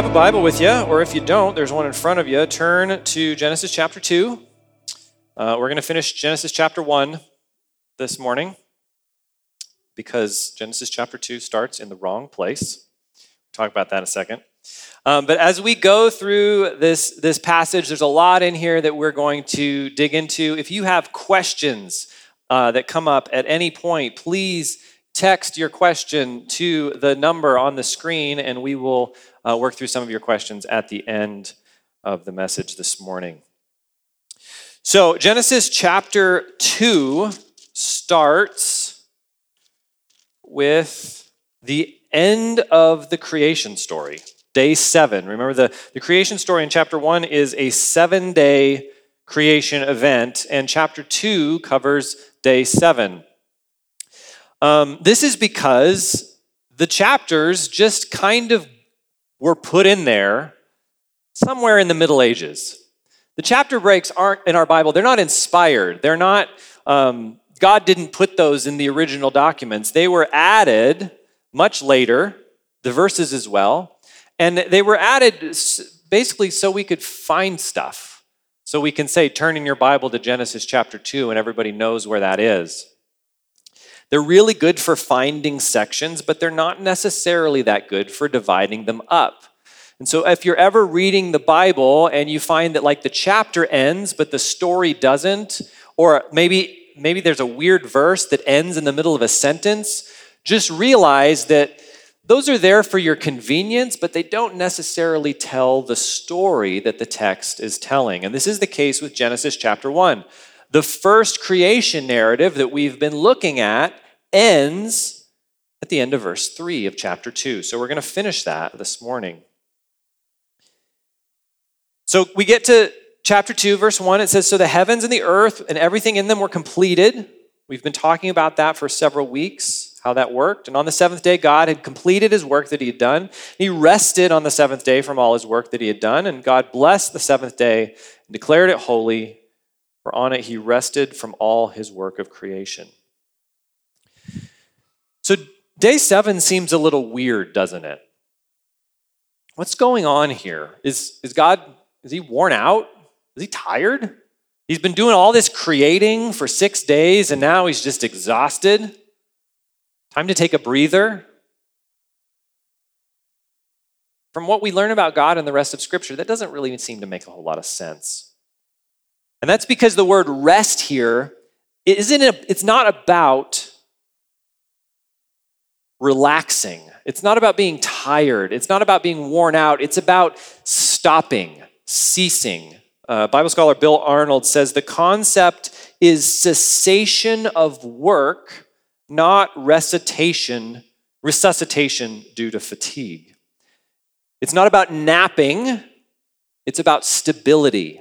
have a Bible with you, or if you don't, there's one in front of you. Turn to Genesis chapter 2. Uh, we're going to finish Genesis chapter 1 this morning because Genesis chapter 2 starts in the wrong place. We'll talk about that in a second. Um, but as we go through this, this passage, there's a lot in here that we're going to dig into. If you have questions uh, that come up at any point, please text your question to the number on the screen and we will uh, work through some of your questions at the end of the message this morning. So, Genesis chapter 2 starts with the end of the creation story, day seven. Remember, the, the creation story in chapter 1 is a seven day creation event, and chapter 2 covers day seven. Um, this is because the chapters just kind of were put in there somewhere in the Middle Ages. The chapter breaks aren't in our Bible, they're not inspired. They're not, um, God didn't put those in the original documents. They were added much later, the verses as well. And they were added basically so we could find stuff. So we can say, turn in your Bible to Genesis chapter 2, and everybody knows where that is. They're really good for finding sections, but they're not necessarily that good for dividing them up. And so if you're ever reading the Bible and you find that like the chapter ends but the story doesn't or maybe maybe there's a weird verse that ends in the middle of a sentence, just realize that those are there for your convenience, but they don't necessarily tell the story that the text is telling. And this is the case with Genesis chapter 1. The first creation narrative that we've been looking at ends at the end of verse 3 of chapter 2. So we're going to finish that this morning. So we get to chapter 2, verse 1. It says, So the heavens and the earth and everything in them were completed. We've been talking about that for several weeks, how that worked. And on the seventh day, God had completed his work that he had done. He rested on the seventh day from all his work that he had done. And God blessed the seventh day and declared it holy for on it he rested from all his work of creation. So, day seven seems a little weird, doesn't it? What's going on here? Is, is God, is he worn out? Is he tired? He's been doing all this creating for six days and now he's just exhausted. Time to take a breather. From what we learn about God and the rest of Scripture, that doesn't really seem to make a whole lot of sense. And that's because the word rest here isn't a, it's not about relaxing. It's not about being tired. It's not about being worn out. It's about stopping, ceasing. Uh, Bible scholar Bill Arnold says the concept is cessation of work, not recitation, resuscitation due to fatigue. It's not about napping, it's about stability.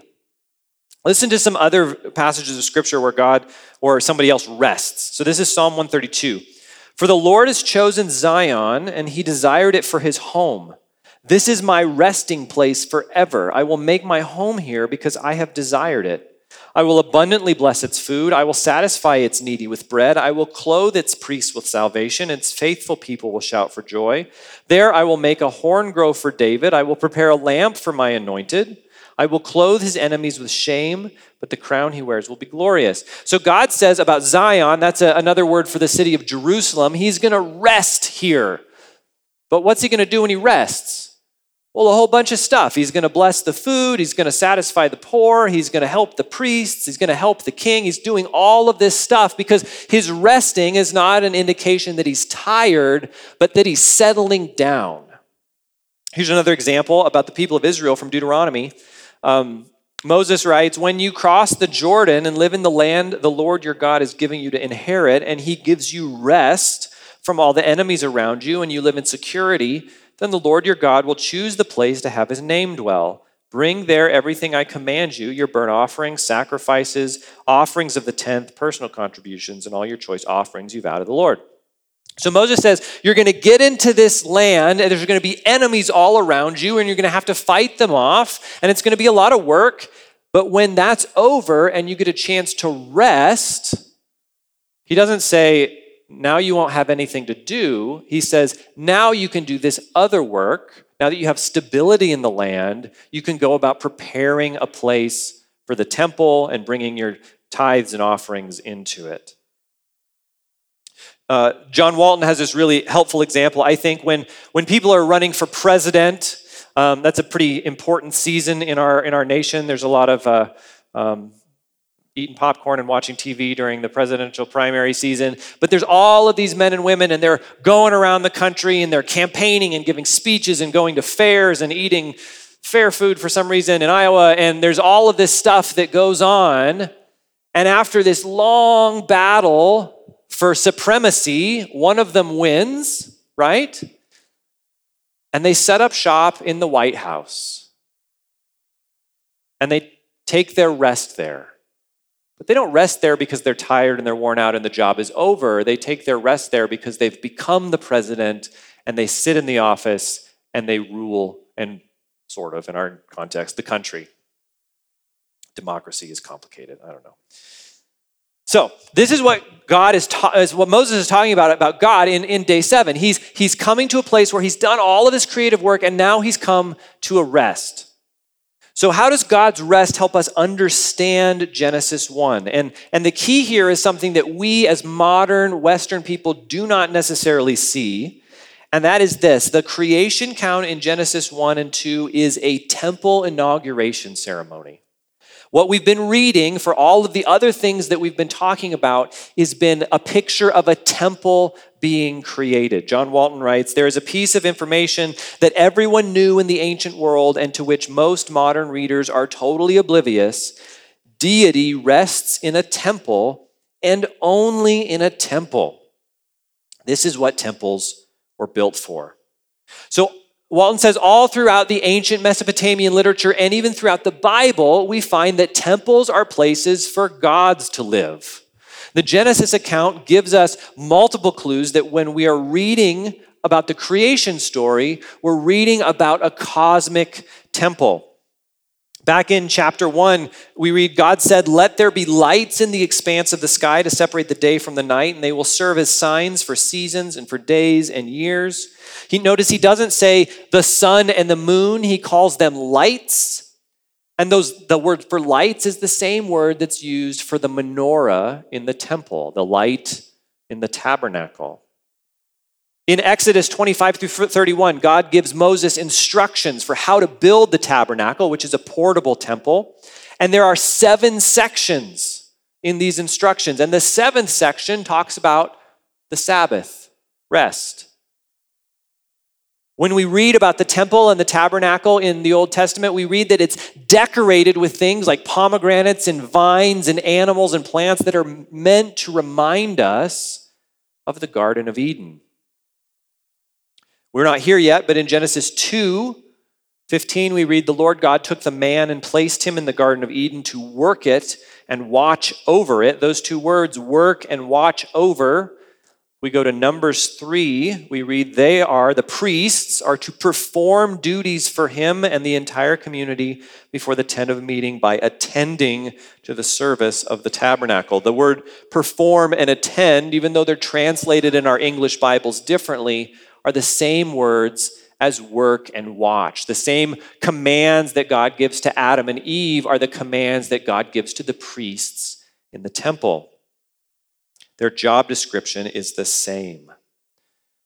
Listen to some other passages of scripture where God or somebody else rests. So this is Psalm 132. For the Lord has chosen Zion, and he desired it for his home. This is my resting place forever. I will make my home here because I have desired it. I will abundantly bless its food. I will satisfy its needy with bread. I will clothe its priests with salvation. Its faithful people will shout for joy. There I will make a horn grow for David. I will prepare a lamp for my anointed. I will clothe his enemies with shame, but the crown he wears will be glorious. So God says about Zion, that's a, another word for the city of Jerusalem, he's going to rest here. But what's he going to do when he rests? Well, a whole bunch of stuff. He's going to bless the food, he's going to satisfy the poor, he's going to help the priests, he's going to help the king. He's doing all of this stuff because his resting is not an indication that he's tired, but that he's settling down. Here's another example about the people of Israel from Deuteronomy. Um, Moses writes, When you cross the Jordan and live in the land the Lord your God is giving you to inherit, and he gives you rest from all the enemies around you, and you live in security, then the Lord your God will choose the place to have his name dwell. Bring there everything I command you your burnt offerings, sacrifices, offerings of the tenth, personal contributions, and all your choice offerings you vow to the Lord. So Moses says, You're going to get into this land, and there's going to be enemies all around you, and you're going to have to fight them off, and it's going to be a lot of work. But when that's over and you get a chance to rest, he doesn't say, Now you won't have anything to do. He says, Now you can do this other work now that you have stability in the land, you can go about preparing a place for the temple and bringing your tithes and offerings into it. Uh, John Walton has this really helpful example. I think when, when people are running for president, um, that's a pretty important season in our, in our nation. There's a lot of uh, um, eating popcorn and watching TV during the presidential primary season. But there's all of these men and women, and they're going around the country and they're campaigning and giving speeches and going to fairs and eating fair food for some reason in Iowa. And there's all of this stuff that goes on. And after this long battle for supremacy, one of them wins, right? And they set up shop in the White House. And they take their rest there. But they don't rest there because they're tired and they're worn out and the job is over. They take their rest there because they've become the president and they sit in the office and they rule, and sort of, in our context, the country. Democracy is complicated. I don't know. So this is what God is, ta- is what Moses is talking about about God in, in day seven. He's he's coming to a place where he's done all of his creative work and now he's come to a rest. So, how does God's rest help us understand Genesis 1? And, and the key here is something that we as modern Western people do not necessarily see, and that is this the creation count in Genesis 1 and 2 is a temple inauguration ceremony. What we've been reading for all of the other things that we've been talking about has been a picture of a temple being created. John Walton writes There is a piece of information that everyone knew in the ancient world and to which most modern readers are totally oblivious. Deity rests in a temple and only in a temple. This is what temples were built for. So, Walton says all throughout the ancient Mesopotamian literature and even throughout the Bible, we find that temples are places for gods to live. The Genesis account gives us multiple clues that when we are reading about the creation story, we're reading about a cosmic temple. Back in chapter 1, we read God said, Let there be lights in the expanse of the sky to separate the day from the night, and they will serve as signs for seasons and for days and years. He notice he doesn't say the sun and the moon, he calls them lights. And those the word for lights is the same word that's used for the menorah in the temple, the light in the tabernacle. In Exodus 25 through 31, God gives Moses instructions for how to build the tabernacle, which is a portable temple. And there are seven sections in these instructions. And the seventh section talks about the Sabbath, rest. When we read about the temple and the tabernacle in the Old Testament, we read that it's decorated with things like pomegranates and vines and animals and plants that are meant to remind us of the Garden of Eden. We're not here yet, but in Genesis 2 15, we read, The Lord God took the man and placed him in the Garden of Eden to work it and watch over it. Those two words, work and watch over, we go to Numbers 3, we read, They are, the priests, are to perform duties for him and the entire community before the tent of meeting by attending to the service of the tabernacle. The word perform and attend, even though they're translated in our English Bibles differently, are the same words as work and watch. The same commands that God gives to Adam and Eve are the commands that God gives to the priests in the temple. Their job description is the same.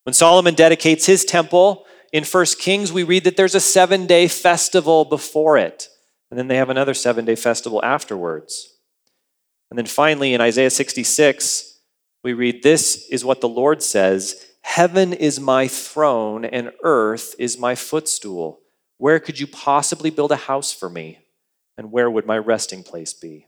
When Solomon dedicates his temple in 1 Kings, we read that there's a seven day festival before it, and then they have another seven day festival afterwards. And then finally, in Isaiah 66, we read, This is what the Lord says Heaven is my throne, and earth is my footstool. Where could you possibly build a house for me? And where would my resting place be?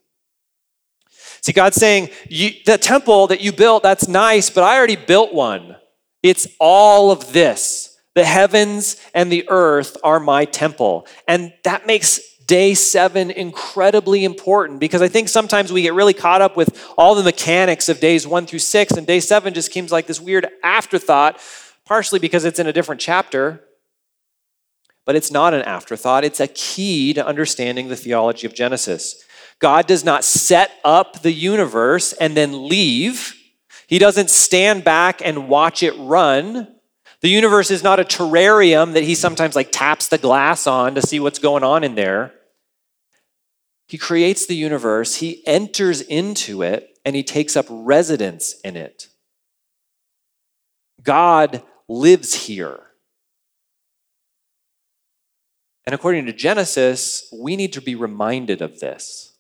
See, God's saying, the temple that you built, that's nice, but I already built one. It's all of this. The heavens and the earth are my temple. And that makes day seven incredibly important because I think sometimes we get really caught up with all the mechanics of days one through six, and day seven just seems like this weird afterthought, partially because it's in a different chapter. But it's not an afterthought, it's a key to understanding the theology of Genesis. God does not set up the universe and then leave. He doesn't stand back and watch it run. The universe is not a terrarium that he sometimes like taps the glass on to see what's going on in there. He creates the universe, he enters into it, and he takes up residence in it. God lives here. And according to Genesis, we need to be reminded of this.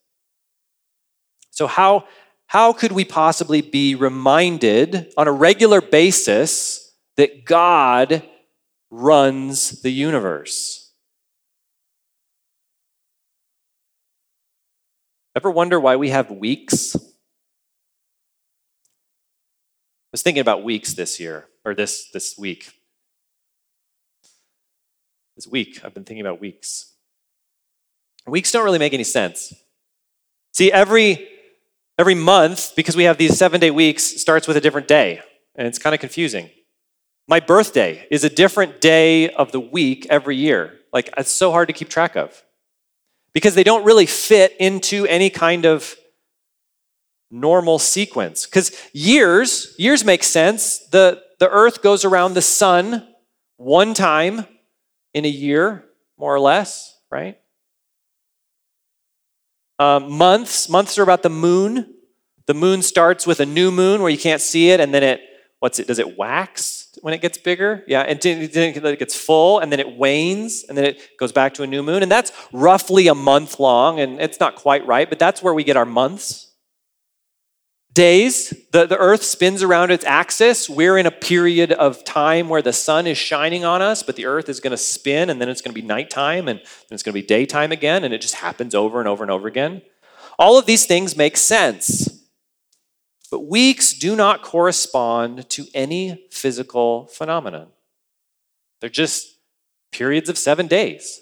So, how, how could we possibly be reminded on a regular basis that God runs the universe? Ever wonder why we have weeks? I was thinking about weeks this year, or this, this week. This week, I've been thinking about weeks. Weeks don't really make any sense. See, every every month, because we have these seven day weeks, starts with a different day, and it's kind of confusing. My birthday is a different day of the week every year. Like, it's so hard to keep track of because they don't really fit into any kind of normal sequence. Because years, years make sense. The, the earth goes around the sun one time in a year, more or less, right? Um, months, months are about the moon. The moon starts with a new moon where you can't see it, and then it, what's it, does it wax when it gets bigger? Yeah, and then it gets full, and then it wanes, and then it goes back to a new moon. And that's roughly a month long, and it's not quite right, but that's where we get our months days. The, the earth spins around its axis. We're in a period of time where the sun is shining on us, but the earth is going to spin and then it's going to be nighttime and then it's going to be daytime again, and it just happens over and over and over again. All of these things make sense. But weeks do not correspond to any physical phenomenon. They're just periods of seven days.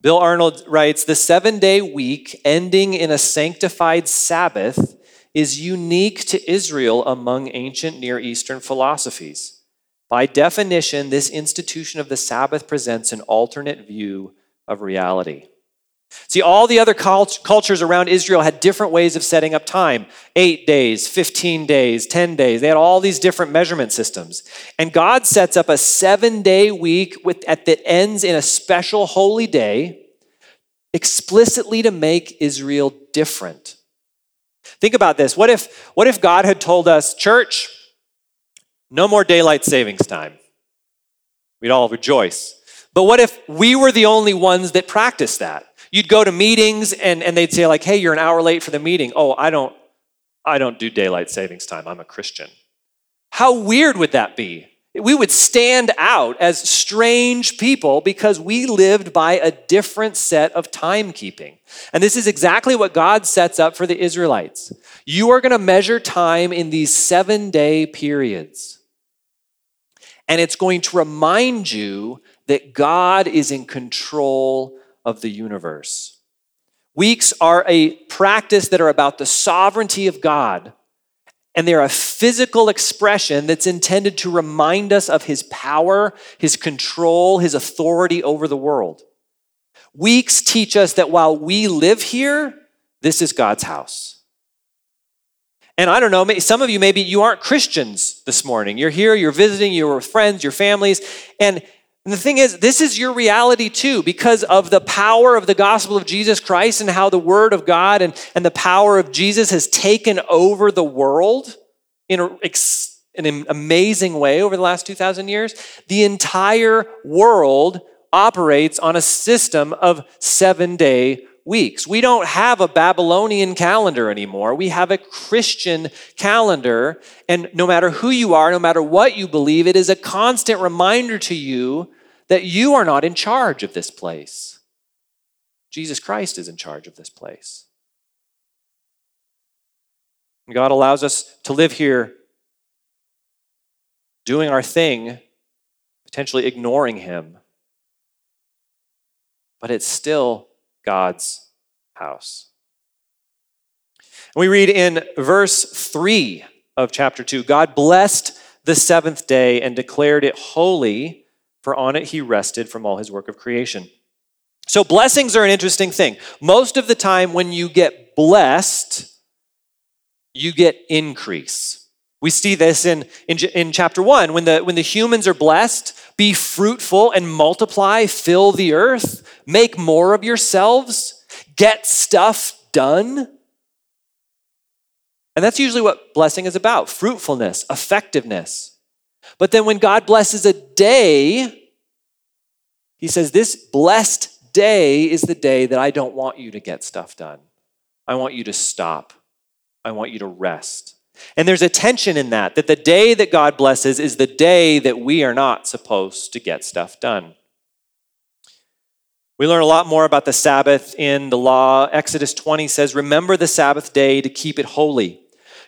Bill Arnold writes The seven day week ending in a sanctified Sabbath is unique to Israel among ancient Near Eastern philosophies. By definition, this institution of the Sabbath presents an alternate view of reality. See, all the other cult- cultures around Israel had different ways of setting up time eight days, 15 days, 10 days. They had all these different measurement systems. And God sets up a seven day week with, at, that ends in a special holy day explicitly to make Israel different. Think about this. What if, what if God had told us, church, no more daylight savings time? We'd all rejoice. But what if we were the only ones that practiced that? You'd go to meetings and, and they'd say, like, hey, you're an hour late for the meeting. Oh, I don't, I don't do daylight savings time. I'm a Christian. How weird would that be? We would stand out as strange people because we lived by a different set of timekeeping. And this is exactly what God sets up for the Israelites. You are going to measure time in these seven day periods. And it's going to remind you that God is in control of the universe. Weeks are a practice that are about the sovereignty of God, and they're a physical expression that's intended to remind us of his power, his control, his authority over the world. Weeks teach us that while we live here, this is God's house. And I don't know, some of you maybe you aren't Christians this morning. You're here, you're visiting, you're with friends, your families, and and the thing is, this is your reality too, because of the power of the gospel of Jesus Christ and how the word of God and, and the power of Jesus has taken over the world in a, an amazing way over the last 2,000 years. The entire world operates on a system of seven day weeks. We don't have a Babylonian calendar anymore. We have a Christian calendar. And no matter who you are, no matter what you believe, it is a constant reminder to you that you are not in charge of this place. Jesus Christ is in charge of this place. God allows us to live here doing our thing, potentially ignoring Him. But it's still God's house. we read in verse 3 of chapter 2 God blessed the seventh day and declared it holy, for on it he rested from all his work of creation. So, blessings are an interesting thing. Most of the time, when you get blessed, you get increase. We see this in, in, in, chapter one when the, when the humans are blessed be fruitful and multiply, fill the earth, make more of yourselves, get stuff done. And that's usually what blessing is about fruitfulness, effectiveness. But then when God blesses a day, he says, This blessed day is the day that I don't want you to get stuff done. I want you to stop. I want you to rest. And there's a tension in that, that the day that God blesses is the day that we are not supposed to get stuff done. We learn a lot more about the Sabbath in the law. Exodus 20 says, Remember the Sabbath day to keep it holy.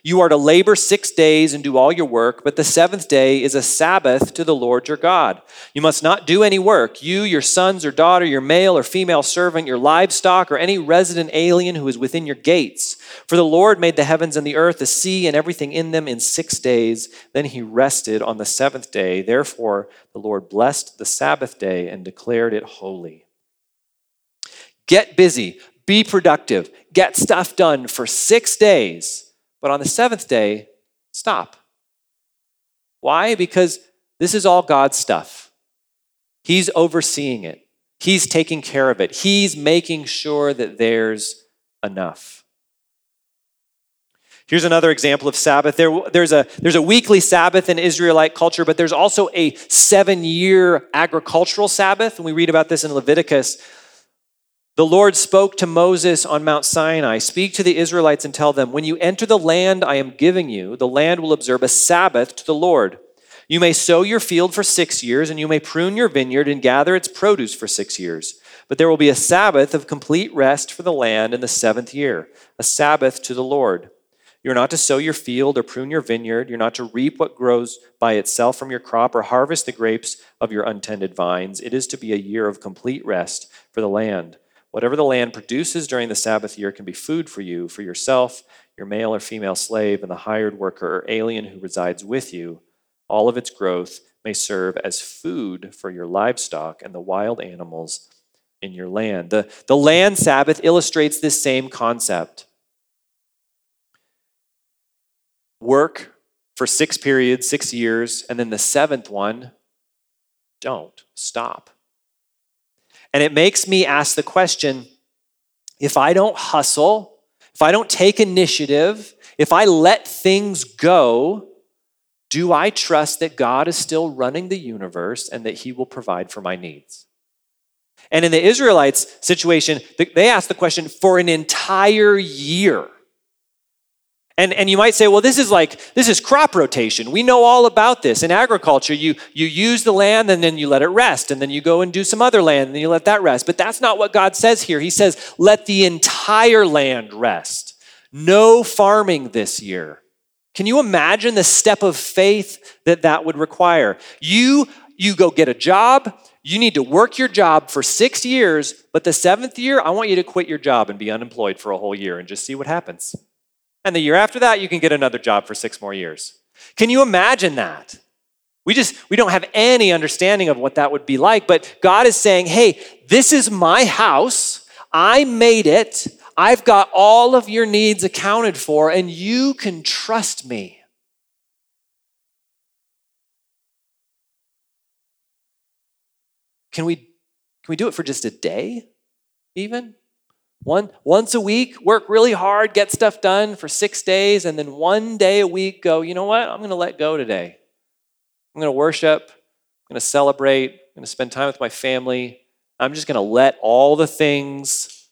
You are to labor six days and do all your work, but the seventh day is a Sabbath to the Lord your God. You must not do any work, you, your sons or daughter, your male or female servant, your livestock, or any resident alien who is within your gates. For the Lord made the heavens and the earth, the sea, and everything in them in six days. Then he rested on the seventh day. Therefore, the Lord blessed the Sabbath day and declared it holy. Get busy, be productive, get stuff done for six days but on the seventh day, stop. Why? Because this is all God's stuff. He's overseeing it, He's taking care of it, He's making sure that there's enough. Here's another example of Sabbath. There, there's, a, there's a weekly Sabbath in Israelite culture, but there's also a seven year agricultural Sabbath. And we read about this in Leviticus. The Lord spoke to Moses on Mount Sinai Speak to the Israelites and tell them, When you enter the land I am giving you, the land will observe a Sabbath to the Lord. You may sow your field for six years, and you may prune your vineyard and gather its produce for six years. But there will be a Sabbath of complete rest for the land in the seventh year, a Sabbath to the Lord. You're not to sow your field or prune your vineyard. You're not to reap what grows by itself from your crop or harvest the grapes of your untended vines. It is to be a year of complete rest for the land. Whatever the land produces during the Sabbath year can be food for you, for yourself, your male or female slave, and the hired worker or alien who resides with you. All of its growth may serve as food for your livestock and the wild animals in your land. The, the land Sabbath illustrates this same concept. Work for six periods, six years, and then the seventh one, don't stop. And it makes me ask the question if I don't hustle, if I don't take initiative, if I let things go, do I trust that God is still running the universe and that He will provide for my needs? And in the Israelites' situation, they asked the question for an entire year. And, and you might say, well, this is like, this is crop rotation. We know all about this. In agriculture, you, you use the land and then you let it rest, and then you go and do some other land and you let that rest. But that's not what God says here. He says, let the entire land rest. No farming this year. Can you imagine the step of faith that that would require? You, you go get a job, you need to work your job for six years, but the seventh year, I want you to quit your job and be unemployed for a whole year and just see what happens. And the year after that, you can get another job for six more years. Can you imagine that? We just we don't have any understanding of what that would be like, but God is saying, "Hey, this is my house. I made it. I've got all of your needs accounted for and you can trust me." Can we can we do it for just a day even? One, once a week, work really hard, get stuff done for six days, and then one day a week go, you know what? I'm going to let go today. I'm going to worship. I'm going to celebrate. I'm going to spend time with my family. I'm just going to let all the things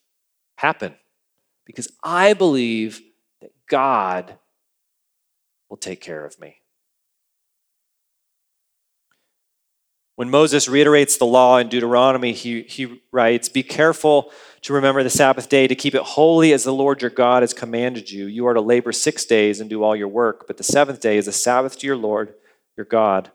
happen because I believe that God will take care of me. When Moses reiterates the law in Deuteronomy, he, he writes, Be careful to remember the Sabbath day, to keep it holy as the Lord your God has commanded you. You are to labor six days and do all your work, but the seventh day is a Sabbath to your Lord your God.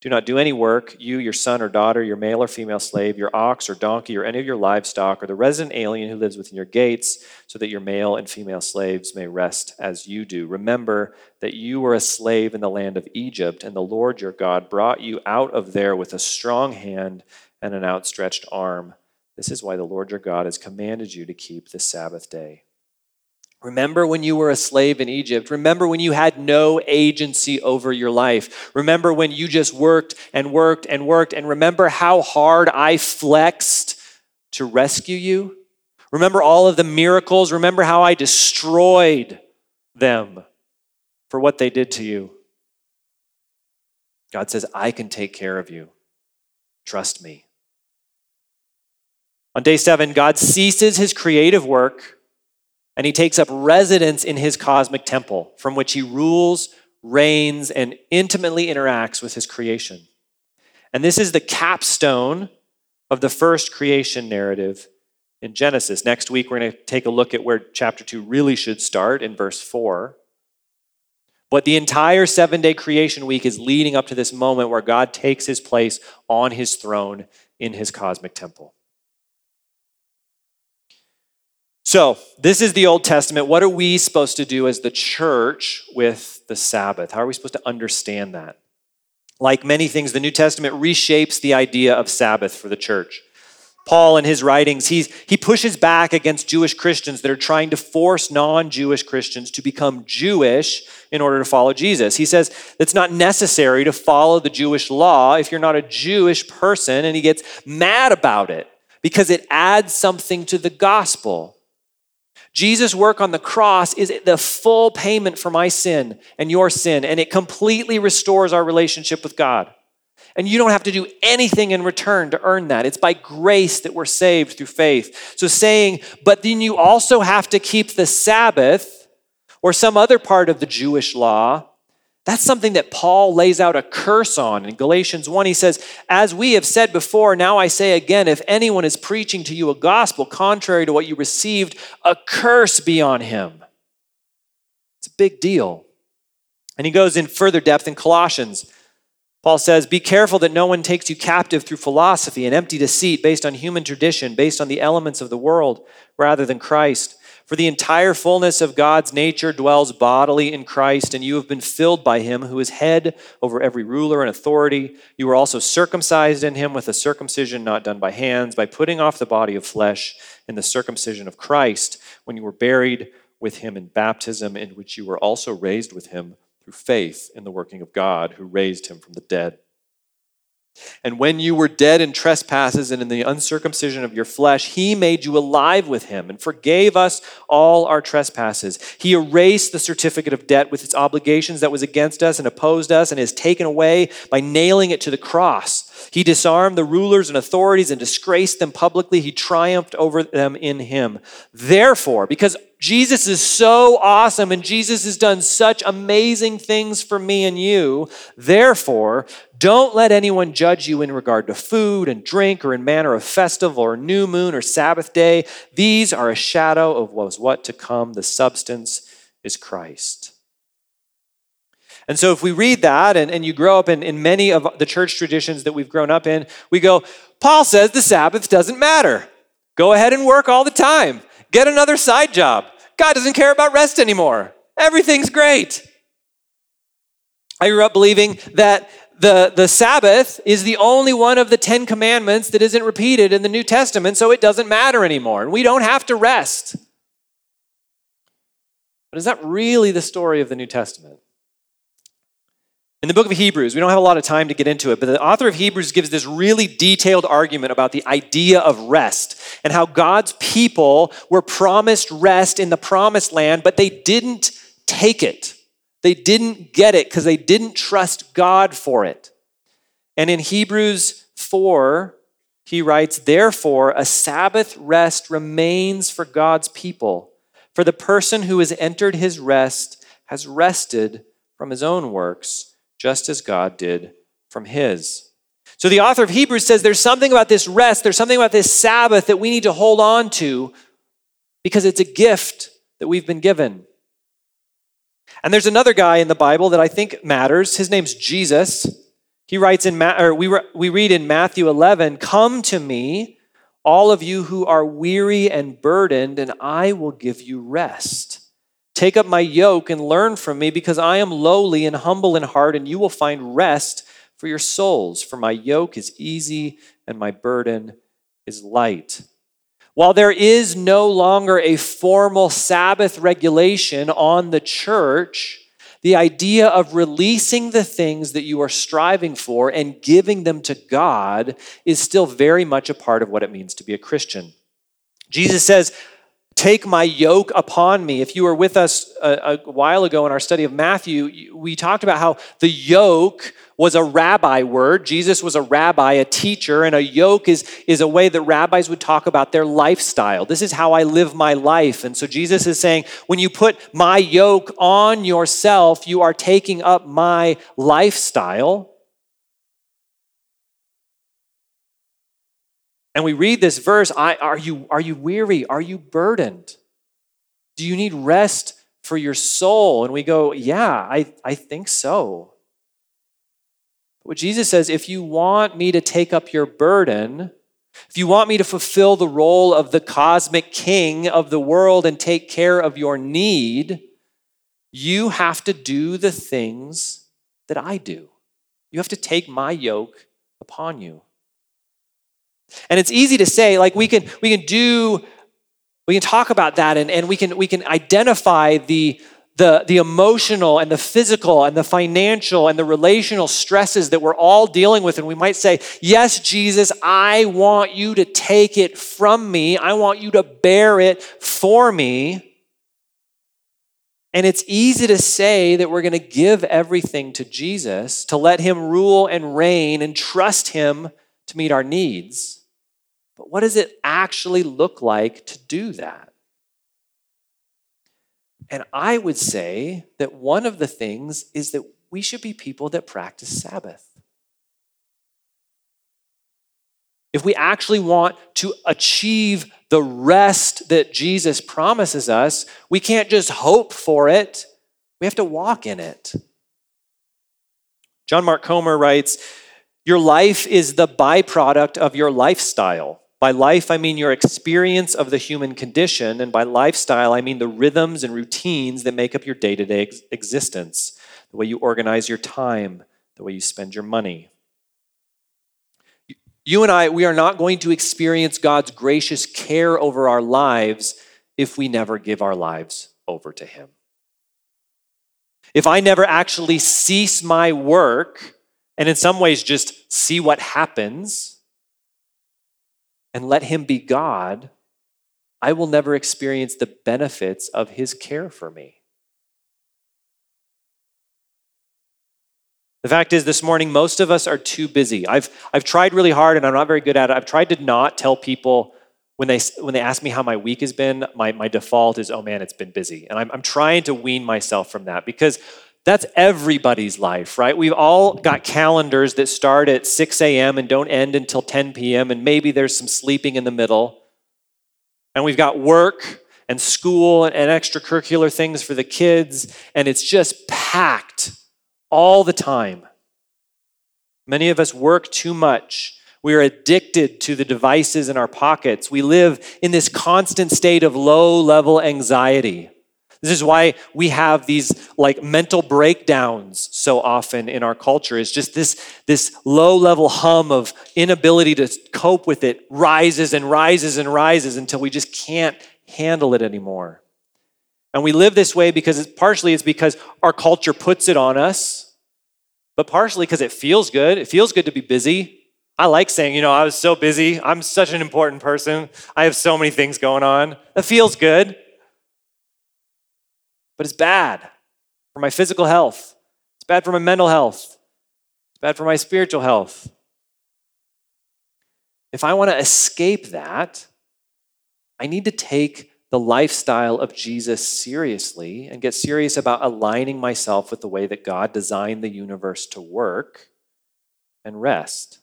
Do not do any work, you, your son or daughter, your male or female slave, your ox or donkey, or any of your livestock, or the resident alien who lives within your gates, so that your male and female slaves may rest as you do. Remember that you were a slave in the land of Egypt, and the Lord your God brought you out of there with a strong hand and an outstretched arm. This is why the Lord your God has commanded you to keep the Sabbath day. Remember when you were a slave in Egypt. Remember when you had no agency over your life. Remember when you just worked and worked and worked. And remember how hard I flexed to rescue you. Remember all of the miracles. Remember how I destroyed them for what they did to you. God says, I can take care of you. Trust me. On day seven, God ceases his creative work and he takes up residence in his cosmic temple, from which he rules, reigns, and intimately interacts with his creation. And this is the capstone of the first creation narrative in Genesis. Next week, we're going to take a look at where chapter 2 really should start in verse 4. But the entire seven day creation week is leading up to this moment where God takes his place on his throne in his cosmic temple. So, this is the Old Testament. What are we supposed to do as the church with the Sabbath? How are we supposed to understand that? Like many things, the New Testament reshapes the idea of Sabbath for the church. Paul, in his writings, he's, he pushes back against Jewish Christians that are trying to force non Jewish Christians to become Jewish in order to follow Jesus. He says it's not necessary to follow the Jewish law if you're not a Jewish person, and he gets mad about it because it adds something to the gospel. Jesus' work on the cross is the full payment for my sin and your sin, and it completely restores our relationship with God. And you don't have to do anything in return to earn that. It's by grace that we're saved through faith. So saying, but then you also have to keep the Sabbath or some other part of the Jewish law that's something that Paul lays out a curse on. In Galatians 1, he says, As we have said before, now I say again, if anyone is preaching to you a gospel contrary to what you received, a curse be on him. It's a big deal. And he goes in further depth in Colossians. Paul says, Be careful that no one takes you captive through philosophy and empty deceit based on human tradition, based on the elements of the world rather than Christ. For the entire fullness of God's nature dwells bodily in Christ, and you have been filled by him who is head over every ruler and authority. You were also circumcised in him with a circumcision not done by hands, by putting off the body of flesh in the circumcision of Christ, when you were buried with him in baptism, in which you were also raised with him through faith in the working of God who raised him from the dead. And when you were dead in trespasses and in the uncircumcision of your flesh, he made you alive with him and forgave us all our trespasses. He erased the certificate of debt with its obligations that was against us and opposed us and is taken away by nailing it to the cross. He disarmed the rulers and authorities and disgraced them publicly. He triumphed over them in him. Therefore, because Jesus is so awesome and Jesus has done such amazing things for me and you. Therefore, don't let anyone judge you in regard to food and drink or in manner of festival or new moon or Sabbath day. These are a shadow of what was what to come. The substance is Christ. And so, if we read that and, and you grow up in, in many of the church traditions that we've grown up in, we go, Paul says the Sabbath doesn't matter. Go ahead and work all the time. Get another side job. God doesn't care about rest anymore. Everything's great. I grew up believing that the, the Sabbath is the only one of the Ten Commandments that isn't repeated in the New Testament, so it doesn't matter anymore. And we don't have to rest. But is that really the story of the New Testament? In the book of Hebrews, we don't have a lot of time to get into it, but the author of Hebrews gives this really detailed argument about the idea of rest and how God's people were promised rest in the promised land, but they didn't take it. They didn't get it because they didn't trust God for it. And in Hebrews 4, he writes, Therefore, a Sabbath rest remains for God's people. For the person who has entered his rest has rested from his own works just as God did from his. So the author of Hebrews says there's something about this rest, there's something about this Sabbath that we need to hold on to because it's a gift that we've been given. And there's another guy in the Bible that I think matters. His name's Jesus. He writes in, or we, we read in Matthew 11, Come to me, all of you who are weary and burdened, and I will give you rest. Take up my yoke and learn from me, because I am lowly and humble in heart, and you will find rest for your souls. For my yoke is easy and my burden is light. While there is no longer a formal Sabbath regulation on the church, the idea of releasing the things that you are striving for and giving them to God is still very much a part of what it means to be a Christian. Jesus says, Take my yoke upon me. If you were with us a, a, while ago in our study of Matthew, we talked about how the yoke was a rabbi word. Jesus was a rabbi, a teacher, and a yoke is, is a way that rabbis would talk about their lifestyle. This is how I live my life. And so Jesus is saying, when you put my yoke on yourself, you are taking up my lifestyle. And we read this verse are, you, are you weary? Are you burdened? Do you need rest for your soul? And we go, Yeah, I, I think so. What Jesus says, if you want me to take up your burden, if you want me to fulfill the role of the cosmic king of the world and take care of your need, you have to do the things that I do. You have to take my yoke upon you. And it's easy to say, like we can we can do we can talk about that and, and we can we can identify the the, the emotional and the physical and the financial and the relational stresses that we're all dealing with. And we might say, Yes, Jesus, I want you to take it from me. I want you to bear it for me. And it's easy to say that we're going to give everything to Jesus, to let him rule and reign and trust him to meet our needs. But what does it actually look like to do that? And I would say that one of the things is that we should be people that practice Sabbath. If we actually want to achieve the rest that Jesus promises us, we can't just hope for it, we have to walk in it. John Mark Comer writes Your life is the byproduct of your lifestyle. By life, I mean your experience of the human condition, and by lifestyle, I mean the rhythms and routines that make up your day to day existence, the way you organize your time, the way you spend your money. You and I, we are not going to experience God's gracious care over our lives if we never give our lives over to Him. If I never actually cease my work and in some ways just see what happens, and let Him be God, I will never experience the benefits of His care for me. The fact is, this morning, most of us are too busy. I've, I've tried really hard and I'm not very good at it. I've tried to not tell people when they, when they ask me how my week has been, my, my default is, oh man, it's been busy. And I'm, I'm trying to wean myself from that because that's everybody's life, right? We've all got calendars that start at 6 a.m. and don't end until 10 p.m., and maybe there's some sleeping in the middle. And we've got work and school and extracurricular things for the kids, and it's just packed all the time. Many of us work too much. We are addicted to the devices in our pockets. We live in this constant state of low level anxiety. This is why we have these like mental breakdowns so often in our culture is just this, this low level hum of inability to cope with it rises and rises and rises until we just can't handle it anymore. And we live this way because it's, partially it's because our culture puts it on us, but partially because it feels good. It feels good to be busy. I like saying, you know, I was so busy. I'm such an important person. I have so many things going on. That feels good but it's bad for my physical health. It's bad for my mental health. It's bad for my spiritual health. If I want to escape that, I need to take the lifestyle of Jesus seriously and get serious about aligning myself with the way that God designed the universe to work and rest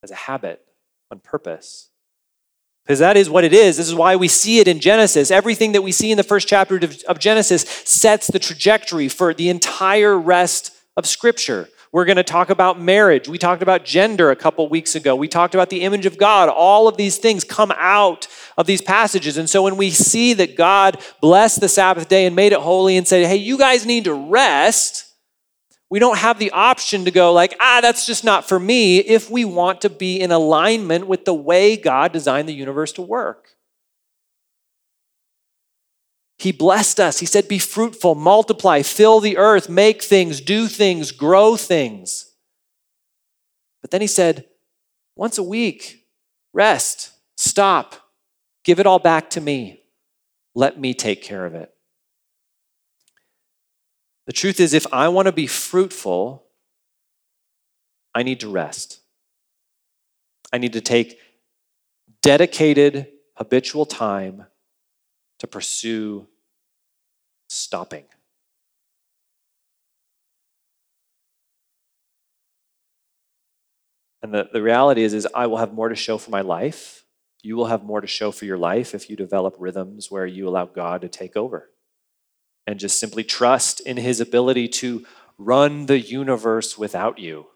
as a habit on purpose. Because that is what it is. This is why we see it in Genesis. Everything that we see in the first chapter of Genesis sets the trajectory for the entire rest of Scripture. We're going to talk about marriage. We talked about gender a couple weeks ago. We talked about the image of God. All of these things come out of these passages. And so when we see that God blessed the Sabbath day and made it holy and said, hey, you guys need to rest, we don't have the option to go like, ah, that's just not for me if we want to be in alignment with the way God designed the universe to work. He blessed us. He said, Be fruitful, multiply, fill the earth, make things, do things, grow things. But then he said, Once a week, rest, stop, give it all back to me. Let me take care of it. The truth is, if I want to be fruitful, I need to rest. I need to take dedicated, habitual time to pursue stopping. And the, the reality is, is I will have more to show for my life. You will have more to show for your life if you develop rhythms where you allow God to take over and just simply trust in his ability to run the universe without you.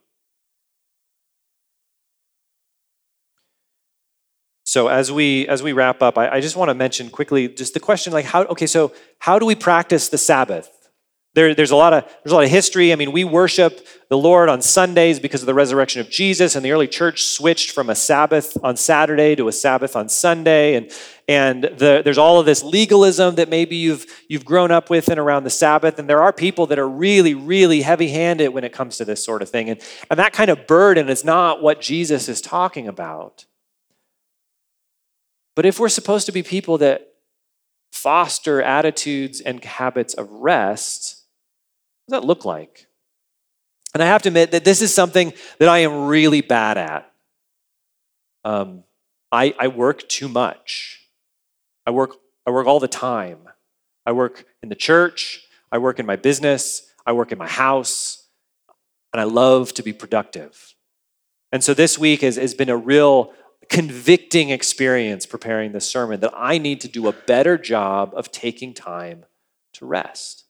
So as we as we wrap up, I, I just want to mention quickly just the question like how okay, so how do we practice the Sabbath? There, there's a lot of there's a lot of history. I mean, we worship the Lord on Sundays because of the resurrection of Jesus, and the early church switched from a Sabbath on Saturday to a Sabbath on Sunday, and and the, there's all of this legalism that maybe you've you've grown up with and around the Sabbath, and there are people that are really really heavy-handed when it comes to this sort of thing, and and that kind of burden is not what Jesus is talking about. But if we're supposed to be people that foster attitudes and habits of rest, does that look like? And I have to admit that this is something that I am really bad at. Um, I, I work too much. I work, I work all the time. I work in the church, I work in my business, I work in my house, and I love to be productive. And so this week has, has been a real convicting experience preparing this sermon that I need to do a better job of taking time to rest.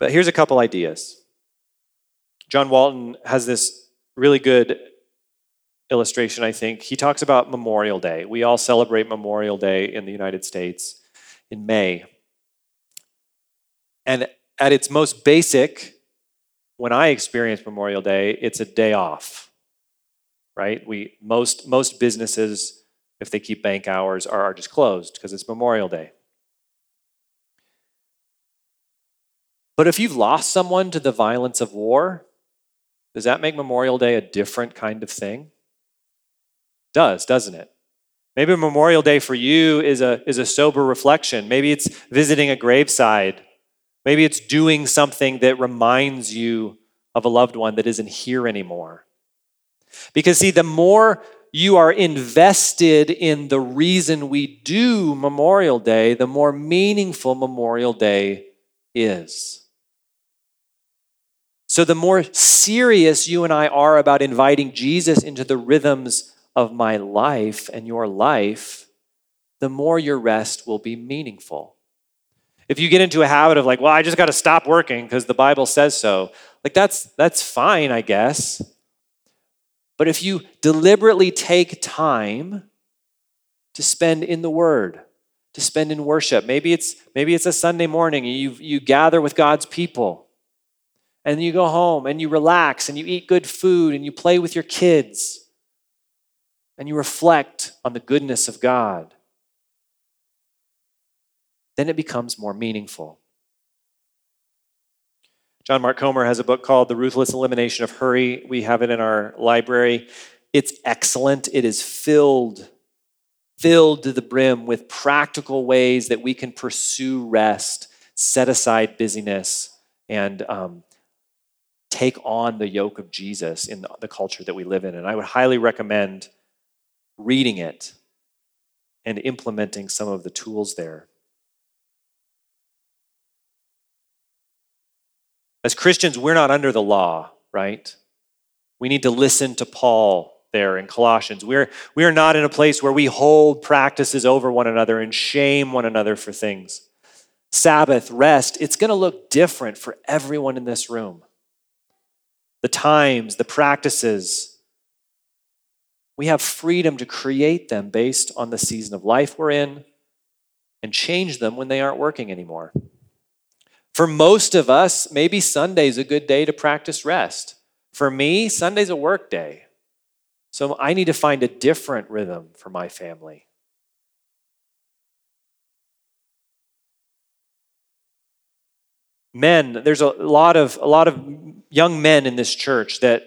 But here's a couple ideas. John Walton has this really good illustration, I think. He talks about Memorial Day. We all celebrate Memorial Day in the United States in May. And at its most basic, when I experience Memorial Day, it's a day off right? We most most businesses, if they keep bank hours, are, are just closed because it's Memorial Day. But if you've lost someone to the violence of war, does that make Memorial Day a different kind of thing? It does, doesn't it? Maybe Memorial Day for you is a, is a sober reflection. Maybe it's visiting a graveside. Maybe it's doing something that reminds you of a loved one that isn't here anymore. Because, see, the more you are invested in the reason we do Memorial Day, the more meaningful Memorial Day is. So, the more serious you and I are about inviting Jesus into the rhythms of my life and your life, the more your rest will be meaningful. If you get into a habit of like, well, I just got to stop working because the Bible says so, like that's that's fine, I guess. But if you deliberately take time to spend in the Word, to spend in worship, maybe it's maybe it's a Sunday morning and you you gather with God's people, and you go home and you relax and you eat good food and you play with your kids, and you reflect on the goodness of God. Then it becomes more meaningful. John Mark Comer has a book called The Ruthless Elimination of Hurry. We have it in our library. It's excellent. It is filled, filled to the brim with practical ways that we can pursue rest, set aside busyness, and um, take on the yoke of Jesus in the culture that we live in. And I would highly recommend reading it and implementing some of the tools there. As Christians, we're not under the law, right? We need to listen to Paul there in Colossians. We're, we are not in a place where we hold practices over one another and shame one another for things. Sabbath, rest, it's going to look different for everyone in this room. The times, the practices, we have freedom to create them based on the season of life we're in and change them when they aren't working anymore. For most of us, maybe Sunday's a good day to practice rest. For me, Sunday's a work day. So I need to find a different rhythm for my family. Men, there's a lot of a lot of young men in this church that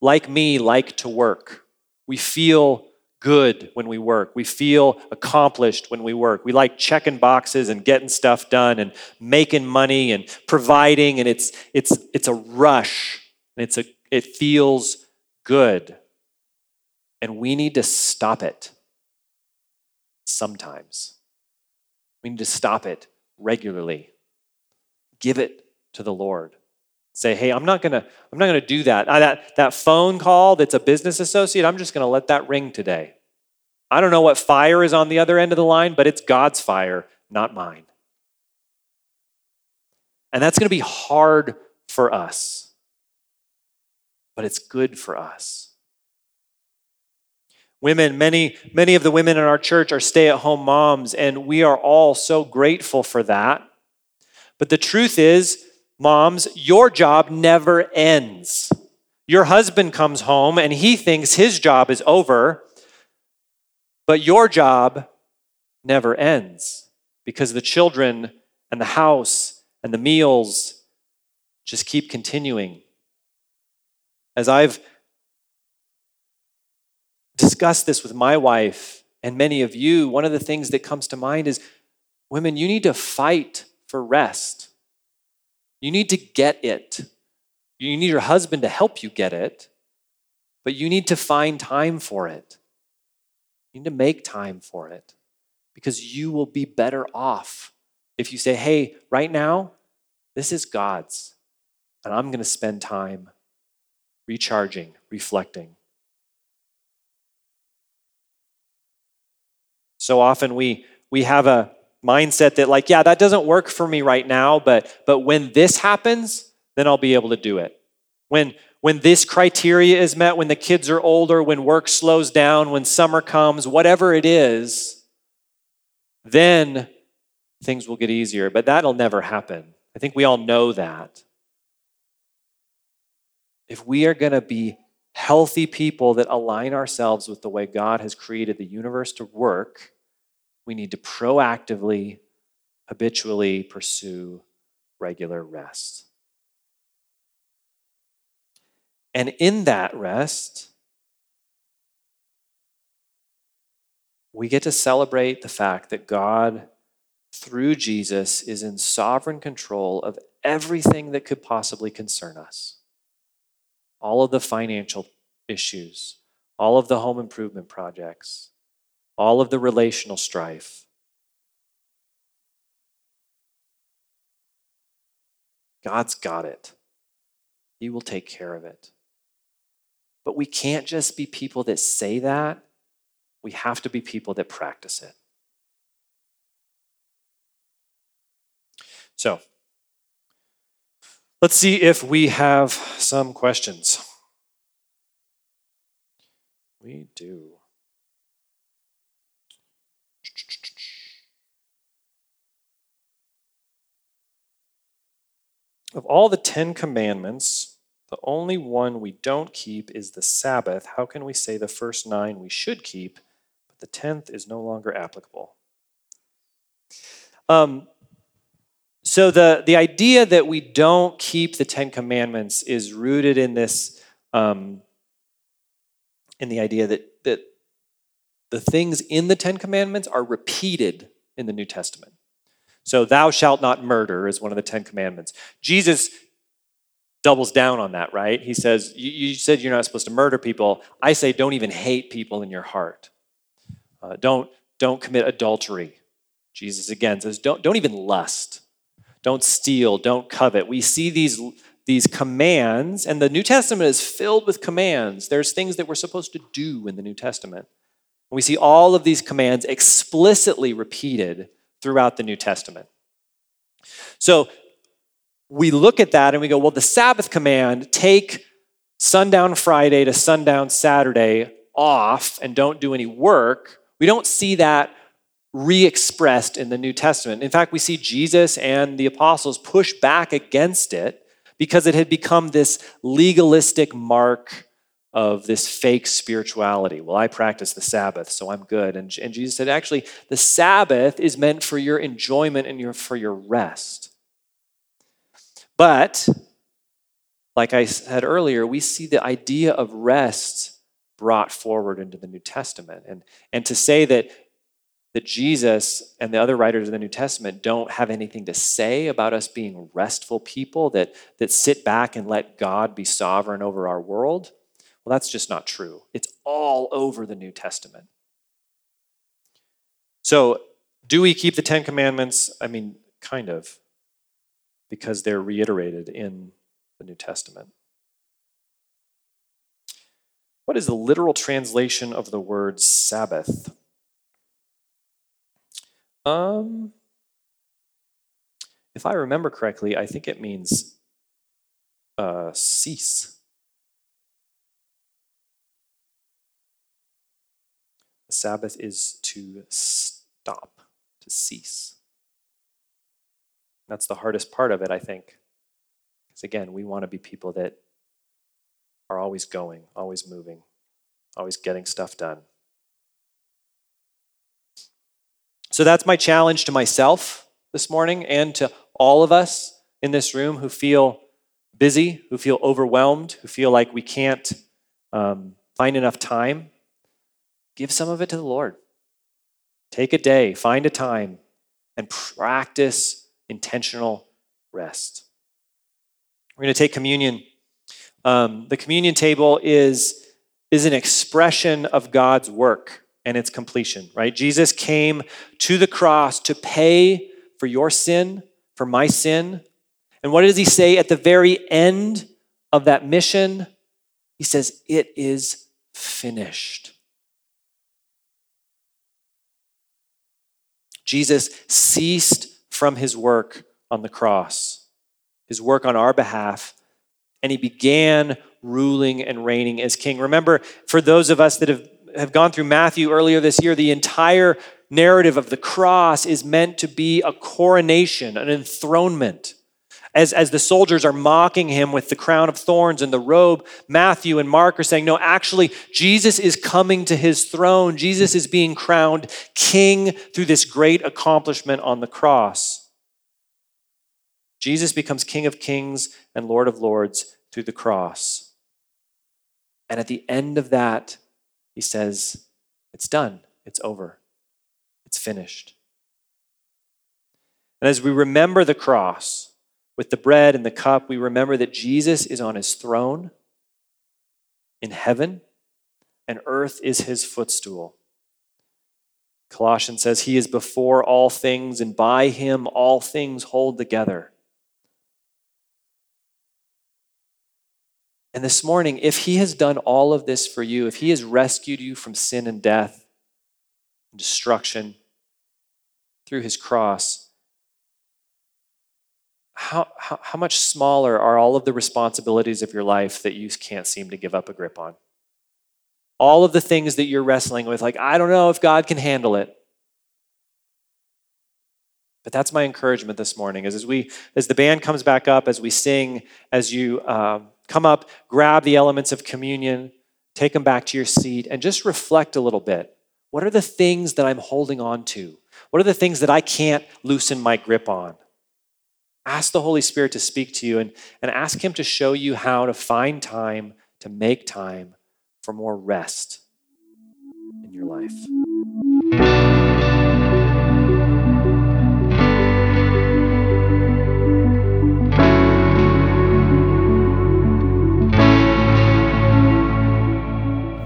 like me like to work. We feel good when we work. We feel accomplished when we work. We like checking boxes and getting stuff done and making money and providing and it's it's it's a rush. And it's a it feels good. And we need to stop it sometimes. We need to stop it regularly. Give it to the Lord. Say, hey, I'm not gonna, I'm not gonna do that. that. That phone call that's a business associate, I'm just gonna let that ring today. I don't know what fire is on the other end of the line, but it's God's fire, not mine. And that's gonna be hard for us, but it's good for us. Women, many, many of the women in our church are stay at home moms, and we are all so grateful for that. But the truth is, moms, your job never ends. Your husband comes home and he thinks his job is over, but your job never ends because the children and the house and the meals just keep continuing. As I've discussed this with my wife and many of you, one of the things that comes to mind is women, you need to fight for rest. You need to get it. You need your husband to help you get it, but you need to find time for it. You need to make time for it because you will be better off if you say, hey, right now, this is God's, and I'm going to spend time recharging, reflecting. So often we, we have a mindset that, like, yeah, that doesn't work for me right now, but, but when this happens, then I'll be able to do it. When, when this criteria is met, when the kids are older, when work slows down, when summer comes, whatever it is, then things will get easier. But that'll never happen. I think we all know that. If we are going to be healthy people that align ourselves with the way God has created the universe to work, we need to proactively, habitually pursue regular rest. And in that rest, we get to celebrate the fact that God, through Jesus, is in sovereign control of everything that could possibly concern us all of the financial issues, all of the home improvement projects, all of the relational strife. God's got it. He will take care of it. But we can't just be people that say that. We have to be people that practice it. So, let's see if we have some questions. We do. Of all the Ten Commandments, the only one we don't keep is the Sabbath. How can we say the first nine we should keep, but the tenth is no longer applicable? Um, so the, the idea that we don't keep the Ten Commandments is rooted in this, um, in the idea that, that the things in the Ten Commandments are repeated in the New Testament. So, thou shalt not murder is one of the Ten Commandments. Jesus doubles down on that, right? He says, You, said you're not supposed to murder people. I say, don't even hate people in your heart. Uh, don't, don't commit adultery. Jesus again says, don't, don't even lust. Don't steal. Don't covet. We see these, these commands, and the New Testament is filled with commands. There's things that we're supposed to do in the New Testament. We see all of these commands explicitly repeated throughout the New Testament. So we look at that and we go, well, the Sabbath command, take sundown Friday to sundown Saturday off and don't do any work, we don't see that re expressed in the New Testament. In fact, we see Jesus and the apostles push back against it because it had become this legalistic mark of this fake spirituality. Well, I practice the Sabbath, so I'm good. And, and Jesus said, actually, the Sabbath is meant for your enjoyment and your, for your rest. But, like I said earlier, we see the idea of rest brought forward into the New Testament. And, and to say that, that Jesus and the other writers of the New Testament don't have anything to say about us being restful people that, that sit back and let God be sovereign over our world, well, that's just not true. It's all over the New Testament. So, do we keep the Ten Commandments? I mean, kind of, because they're reiterated in the New Testament. What is the literal translation of the word Sabbath? Um, if I remember correctly, I think it means uh, cease. Sabbath is to stop, to cease. That's the hardest part of it, I think. Because again, we want to be people that are always going, always moving, always getting stuff done. So that's my challenge to myself this morning and to all of us in this room who feel busy, who feel overwhelmed, who feel like we can't um, find enough time. Give some of it to the Lord. Take a day, find a time, and practice intentional rest. We're going to take communion um, the communion table is, is an expression of God's work and its completion, right? Jesus came to the cross to pay for your sin, for my sin. And what does he say at the very end of that mission? He says, It is finished. Jesus ceased from his work on the cross, his work on our behalf, and he began ruling and reigning as king. Remember, for those of us that have, have gone through Matthew earlier this year, the entire narrative of the cross is meant to be a coronation, an enthronement. As, as the soldiers are mocking him with the crown of thorns and the robe, Matthew and Mark are saying, No, actually, Jesus is coming to his throne. Jesus is being crowned king through this great accomplishment on the cross. Jesus becomes King of Kings and Lord of Lords through the cross. And at the end of that, he says, It's done, it's over, it's finished. And as we remember the cross with the bread and the cup, we remember that Jesus is on his throne in heaven, and earth is his footstool. Colossians says, He is before all things, and by him all things hold together. And this morning, if He has done all of this for you, if He has rescued you from sin and death and destruction through His cross, how, how, how much smaller are all of the responsibilities of your life that you can't seem to give up a grip on? All of the things that you're wrestling with, like, I don't know if God can handle it. But that's my encouragement this morning, is as we, as the band comes back up, as we sing, as you um, come up, grab the elements of communion, take them back to your seat, and just reflect a little bit. What are the things that I'm holding on to? What are the things that I can't loosen my grip on? Ask the Holy Spirit to speak to you and, and ask Him to show you how to find time, to make time for more rest in your life.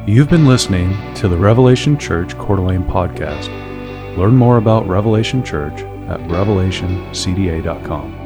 You've been listening to the Revelation Church Coeur d'Alene podcast. Learn more about Revelation Church at revelationcda.com.